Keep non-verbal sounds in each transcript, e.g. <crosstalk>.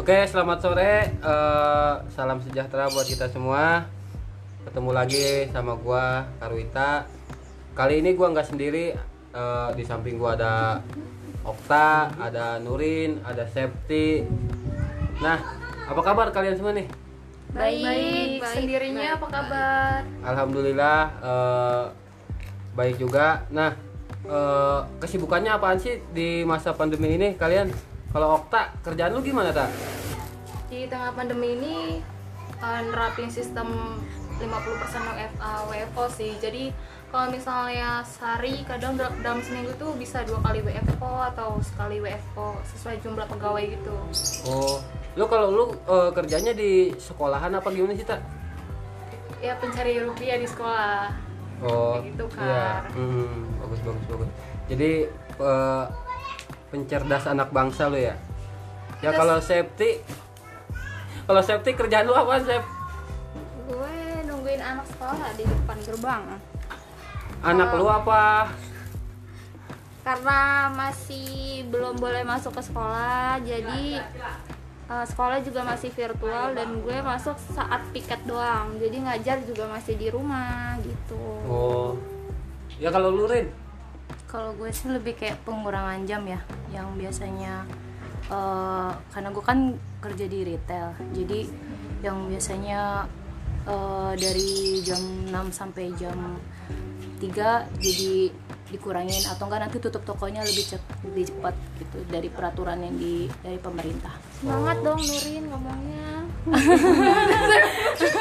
Oke, selamat sore. Eh, salam sejahtera buat kita semua. Ketemu lagi sama gua Karwita. Kali ini gua nggak sendiri. Eh, di samping gua ada Okta, ada Nurin, ada Septi. Nah, apa kabar kalian semua nih? Baik, Baik, sendirinya apa kabar? Alhamdulillah eh, baik juga. Nah, eh, kesibukannya apaan sih di masa pandemi ini kalian? Kalau Okta, kerjaan lu gimana tak? Di tengah pandemi ini uh, nerapin sistem 50% WFA, WFO sih. Jadi kalau misalnya sehari kadang dal- dalam seminggu tuh bisa dua kali WFO atau sekali WFO sesuai jumlah pegawai gitu. Oh, lu kalau lu eh, kerjanya di sekolahan apa gimana sih tak? Ya pencari rupiah di sekolah. Oh, Kayak gitu, Kak. iya. Hmm, bagus bagus bagus. Jadi eh, pencerdas anak bangsa lu ya. Ya kalau safety, kalau safety kerjaan lu apa Sep? gue nungguin anak sekolah di depan gerbang Anak lu apa? karena masih belum boleh masuk ke sekolah jadi eh, sekolah juga masih virtual dan gue masuk saat piket doang jadi ngajar juga masih di rumah gitu Oh, ya kalau lu Rin, Kalau gue sih lebih kayak pengurangan jam ya, yang biasanya eh, karena gue kan kerja di retail, jadi yang biasanya eh, dari jam 6 sampai jam 3 jadi dikurangin atau enggak nanti tutup tokonya lebih cepat lebih cepat gitu dari peraturan yang di dari pemerintah. semangat dong Nurin ngomongnya <laughs>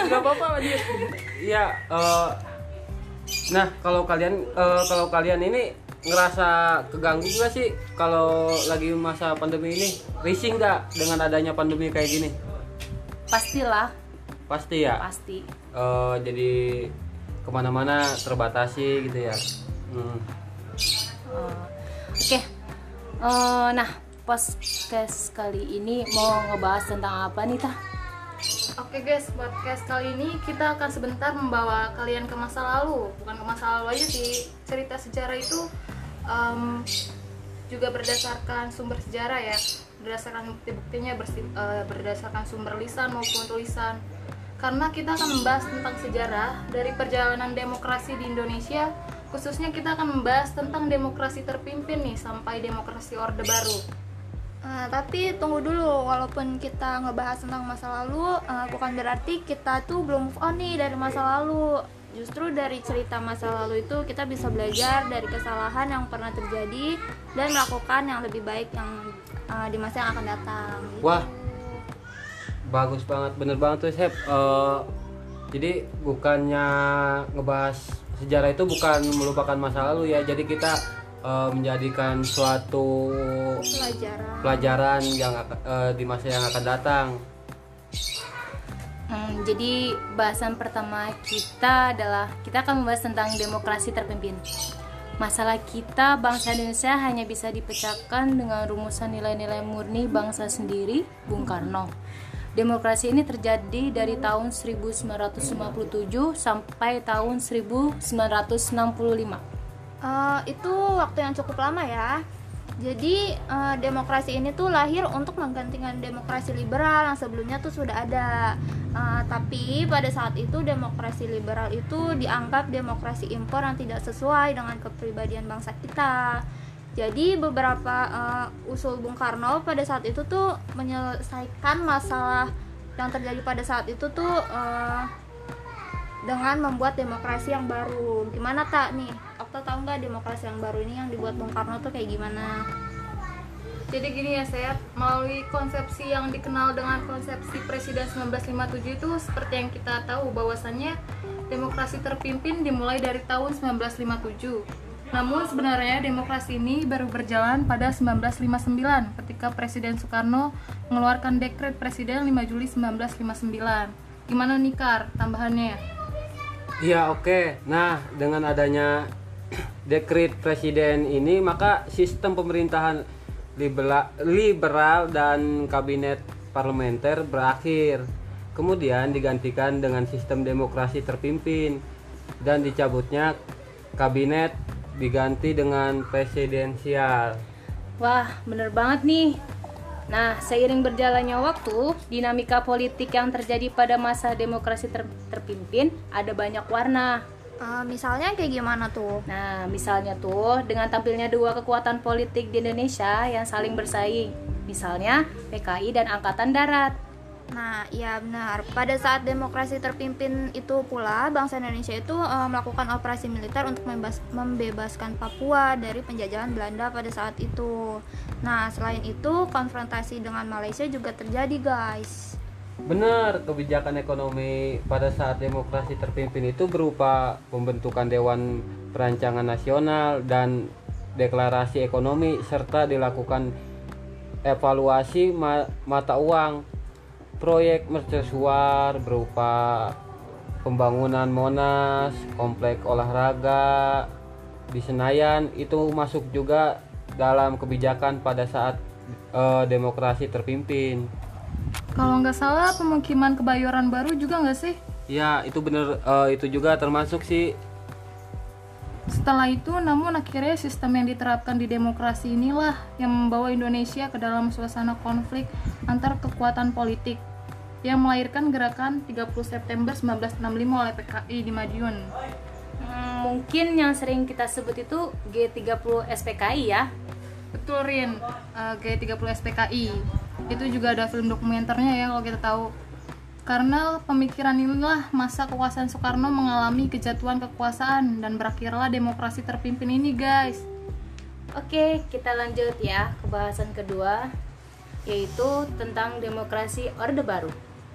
nggak apa-apa dia. Iya. eh, nah kalau kalian eh, kalau kalian ini ngerasa keganggu nggak sih kalau lagi masa pandemi ini rising nggak dengan adanya pandemi kayak gini? Pastilah, Pasti ya. pasti. Eh, jadi ke mana-mana terbatasi gitu ya. Hmm. Eh, Oke, Eh, nah podcast kali ini mau ngebahas tentang apa nih tah? Oke guys, podcast kali ini kita akan sebentar membawa kalian ke masa lalu. Bukan ke masa lalu aja sih. Cerita sejarah itu em, juga berdasarkan sumber sejarah ya. Berdasarkan bukti-buktinya eh, berdasarkan sumber lisan maupun tulisan. Karena kita akan membahas tentang sejarah dari perjalanan demokrasi di Indonesia. Khususnya kita akan membahas tentang demokrasi terpimpin nih sampai demokrasi Orde Baru. Eh, tapi tunggu dulu, walaupun kita ngebahas tentang masa lalu, eh, bukan berarti kita tuh belum move on nih dari masa lalu. Justru dari cerita masa lalu itu kita bisa belajar dari kesalahan yang pernah terjadi dan melakukan yang lebih baik yang eh, di masa yang akan datang. gitu. Wah, bagus banget, bener banget tuh Sep. Eh, jadi bukannya ngebahas sejarah itu bukan melupakan masa lalu ya. Jadi kita eh, menjadikan suatu Pelajaran. pelajaran yang eh, di masa yang akan datang. Hmm, jadi bahasan pertama kita adalah kita akan membahas tentang demokrasi terpimpin. Masalah kita bangsa Indonesia hanya bisa dipecahkan dengan rumusan nilai-nilai murni bangsa sendiri, Bung Karno. Demokrasi ini terjadi dari tahun 1957 sampai tahun 1965. Eh, itu waktu yang cukup lama ya. Jadi eh, demokrasi ini tuh lahir untuk menggantikan demokrasi liberal yang sebelumnya tuh sudah ada. Eh, tapi pada saat itu demokrasi liberal itu dianggap demokrasi impor yang tidak sesuai dengan kepribadian bangsa kita. Jadi beberapa eh, usul Bung Karno pada saat itu tuh menyelesaikan masalah yang terjadi pada saat itu tuh eh, dengan membuat demokrasi yang baru. Gimana tak nih? Okta tahu nggak demokrasi yang baru ini yang dibuat Bung Karno tuh kayak gimana? Jadi gini ya saya melalui konsepsi yang dikenal dengan konsepsi Presiden 1957 itu seperti yang kita tahu bahwasannya demokrasi terpimpin dimulai dari tahun 1957. Namun sebenarnya demokrasi ini baru berjalan pada 1959 ketika Presiden Soekarno mengeluarkan dekret Presiden 5 Juli 1959. Gimana nih Kar tambahannya? Iya oke. Nah dengan adanya dekret presiden ini maka sistem pemerintahan liberal, liberal dan kabinet parlementer berakhir. Kemudian digantikan dengan sistem demokrasi terpimpin dan dicabutnya kabinet diganti dengan presidensial. Wah, bener banget nih. Nah, seiring berjalannya waktu, dinamika politik yang terjadi pada masa demokrasi ter- terpimpin ada banyak warna. Eh, misalnya kayak gimana tuh? Nah, misalnya tuh dengan tampilnya dua kekuatan politik di Indonesia yang saling bersaing. Misalnya PKI dan Angkatan Darat. Nah, iya benar. Pada saat demokrasi terpimpin itu pula, bangsa Indonesia itu eh, melakukan operasi militer untuk membebas- membebaskan Papua dari penjajahan Belanda pada saat itu. Nah, selain itu, konfrontasi dengan Malaysia juga terjadi, guys. Benar, kebijakan ekonomi pada saat demokrasi terpimpin itu berupa pembentukan Dewan Perancangan Nasional dan deklarasi ekonomi serta dilakukan evaluasi ma- mata uang. Proyek mercusuar berupa pembangunan Monas, komplek olahraga di Senayan itu masuk juga dalam kebijakan pada saat eh, demokrasi terpimpin. Kalau nggak salah pemukiman Kebayoran Baru juga nggak sih? Ya, itu bener eh, itu juga termasuk sih. Setelah itu, namun akhirnya sistem yang diterapkan di demokrasi inilah yang membawa Indonesia ke dalam suasana konflik antar kekuatan politik yang melahirkan gerakan 30 September 1965 oleh PKI di Madiun. Hmm, mungkin yang sering kita sebut itu G30 SPKI ya. Betul Rin, eh, G30 SPKI. Itu juga ada film dokumenternya ya kalau kita tahu. Karena pemikiran inilah masa kekuasaan Soekarno mengalami kejatuhan kekuasaan dan berakhirlah demokrasi terpimpin ini guys. Oke, kita lanjut ya ke bahasan kedua yaitu tentang demokrasi Orde Baru.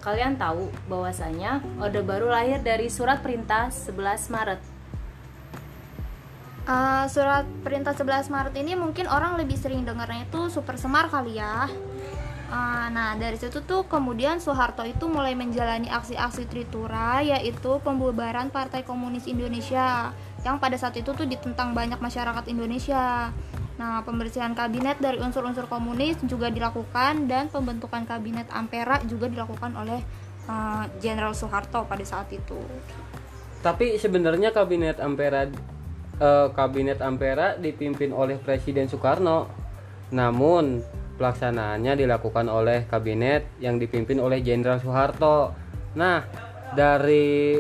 Kalian tahu bahwasanya Orde Baru lahir dari surat perintah 11 Maret. Eh, surat perintah 11 Maret ini mungkin orang lebih sering dengarnya itu Super Semar kali ya. Eh, nah, dari situ tuh kemudian Soeharto itu mulai menjalani aksi-aksi Tritura yaitu pembubaran Partai Komunis Indonesia yang pada saat itu tuh ditentang banyak masyarakat Indonesia. Nah, pembersihan kabinet dari unsur-unsur komunis juga dilakukan dan pembentukan kabinet Ampera juga dilakukan oleh eh, Jenderal Soeharto pada saat itu. Tapi sebenarnya kabinet Ampera eh, kabinet Ampera dipimpin oleh Presiden Soekarno. Namun pelaksanaannya dilakukan oleh kabinet yang dipimpin oleh Jenderal Soeharto. Nah, dari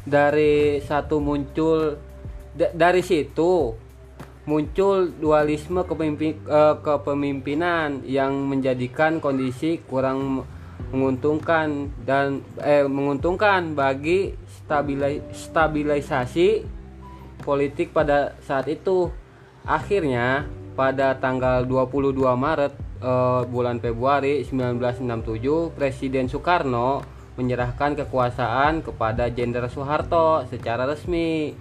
dari satu muncul da- dari situ muncul dualisme eh, kepemimpinan yang menjadikan kondisi kurang menguntungkan dan eh, menguntungkan bagi stabili- stabilisasi politik pada saat itu. Akhirnya pada tanggal 22 Maret eh, bulan Februari 1967 Presiden Soekarno menyerahkan kekuasaan kepada Jenderal Soeharto secara resmi.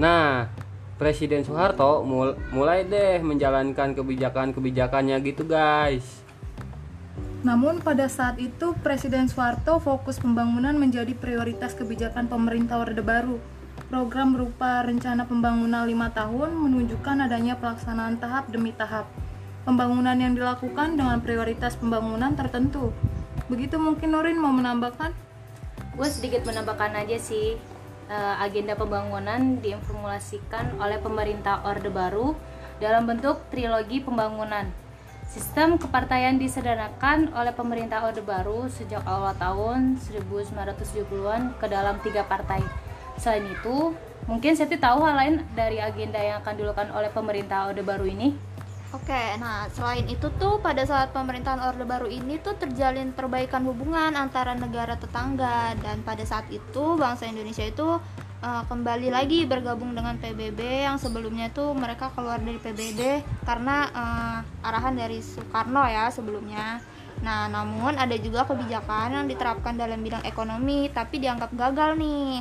Nah, Presiden Soeharto mul- mulai deh menjalankan kebijakan-kebijakannya gitu, guys. Namun pada saat itu Presiden Soeharto fokus pembangunan menjadi prioritas kebijakan pemerintah Orde Baru. Program berupa rencana pembangunan lima tahun menunjukkan adanya pelaksanaan tahap demi tahap. Pembangunan yang dilakukan dengan prioritas pembangunan tertentu. Begitu mungkin Nurin mau menambahkan? Gue sedikit menambahkan aja sih eh, agenda pembangunan diinformulasikan oleh pemerintah Orde Baru dalam bentuk trilogi pembangunan. Sistem kepartaian disederhanakan oleh pemerintah Orde Baru sejak awal tahun 1970-an ke dalam tiga partai. Selain itu, mungkin Seti tahu hal lain dari agenda yang akan dilakukan oleh pemerintah Orde Baru ini? Oke, nah selain itu tuh pada saat pemerintahan Orde Baru ini tuh terjalin perbaikan hubungan antara negara tetangga dan pada saat itu bangsa Indonesia itu eh, kembali lagi bergabung dengan PBB yang sebelumnya itu mereka keluar dari PBB karena eh, arahan dari Soekarno ya sebelumnya. Nah, namun ada juga kebijakan yang diterapkan dalam bidang ekonomi tapi dianggap gagal nih.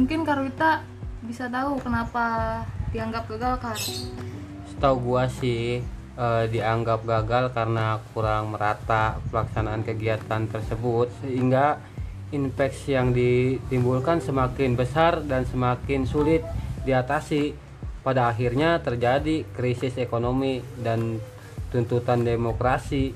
Mungkin Karwita bisa tahu kenapa dianggap gagal Kar? Setahu gua sih eh, dianggap gagal karena kurang merata pelaksanaan kegiatan tersebut sehingga infeksi yang ditimbulkan semakin besar dan semakin sulit diatasi. Pada akhirnya terjadi krisis ekonomi dan tuntutan demokrasi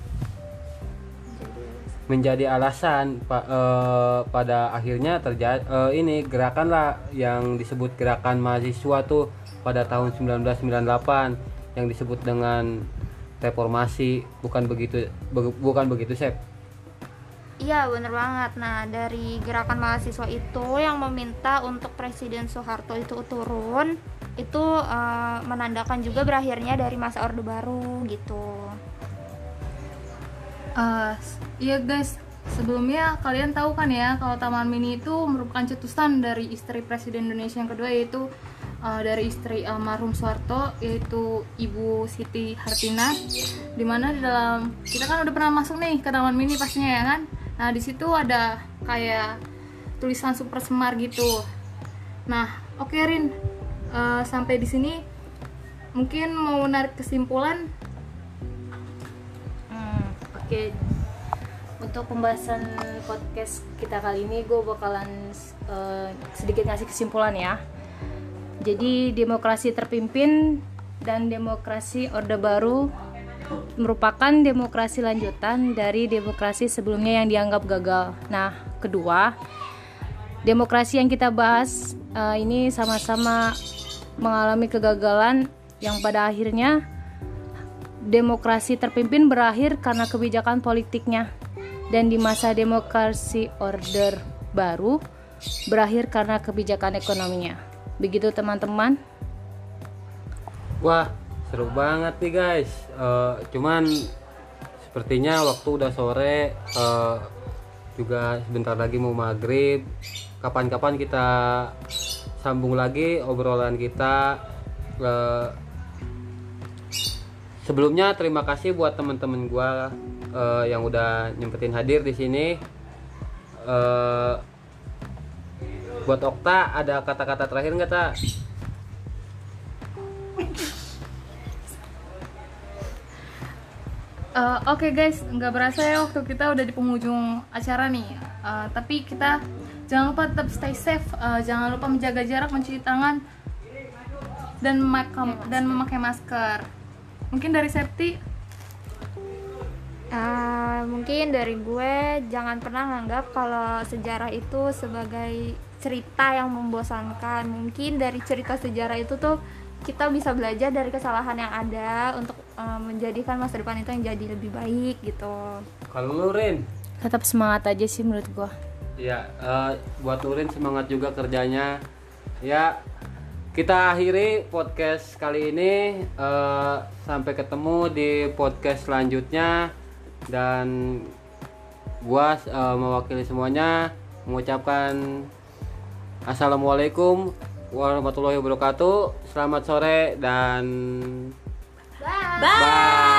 menjadi alasan eh, pada akhirnya terjadi ini gerakan lah yang disebut gerakan mahasiswa tuh pada tahun 1998 yang disebut dengan reformasi bukan begitu be- bukan begitu Sep Iya bener banget. Nah dari gerakan mahasiswa itu yang meminta untuk Presiden Soeharto itu turun itu eh, menandakan juga berakhirnya dari masa Orde Baru gitu. Eh, iya guys, sebelumnya kalian tahu kan ya kalau Taman Mini itu merupakan cetusan dari istri Presiden Indonesia yang kedua yaitu eh, dari istri almarhum Soeharto yaitu Ibu Siti Hartina. Di mana di dalam kita kan udah pernah masuk nih ke Taman Mini pastinya ya kan. Nah di situ ada kayak tulisan Super Semar gitu. Nah oke Rin, Eh, sampai di sini mungkin mau menarik kesimpulan Hmm, Oke, untuk pembahasan podcast kita kali ini gue bakalan eh, sedikit ngasih kesimpulan ya. Jadi demokrasi terpimpin dan demokrasi Orde Baru merupakan demokrasi lanjutan dari demokrasi sebelumnya yang dianggap gagal. Nah, kedua, demokrasi yang kita bahas eh, ini sama-sama mengalami kegagalan yang pada akhirnya demokrasi terpimpin berakhir karena kebijakan politiknya dan di masa demokrasi order baru berakhir karena kebijakan ekonominya. Begitu teman-teman. Wah, seru banget nih guys. Eh, cuman sepertinya waktu udah sore eh, juga sebentar lagi mau maghrib. Kapan-kapan kita sambung lagi obrolan kita. Eh, sebelumnya terima kasih buat teman-teman gua eh, yang udah nyempetin hadir di sini. Eh, buat Okta ada kata-kata terakhir nggak tak? Eh, Oke guys, nggak berasa ya waktu kita udah di penghujung acara nih. Eh, tapi kita jangan lupa tetap stay safe, eh, jangan lupa menjaga jarak, mencuci tangan, dan memakai dan memakai masker. Mungkin dari safety, Eh, mungkin dari gue jangan pernah nganggap kalau sejarah itu sebagai cerita yang membosankan. Mungkin dari cerita sejarah itu tuh kita bisa belajar dari kesalahan yang ada untuk eh, menjadikan masa depan itu yang jadi lebih baik gitu. Kalau lu Rin? Tetap semangat aja sih menurut gua. Ya, eh, buat Nurin semangat juga kerjanya. Ya, kita akhiri podcast kali ini. Eh, sampai ketemu di podcast selanjutnya. Dan gua eh, mewakili semuanya mengucapkan assalamualaikum warahmatullahi wabarakatuh. Selamat sore dan Bye. bye.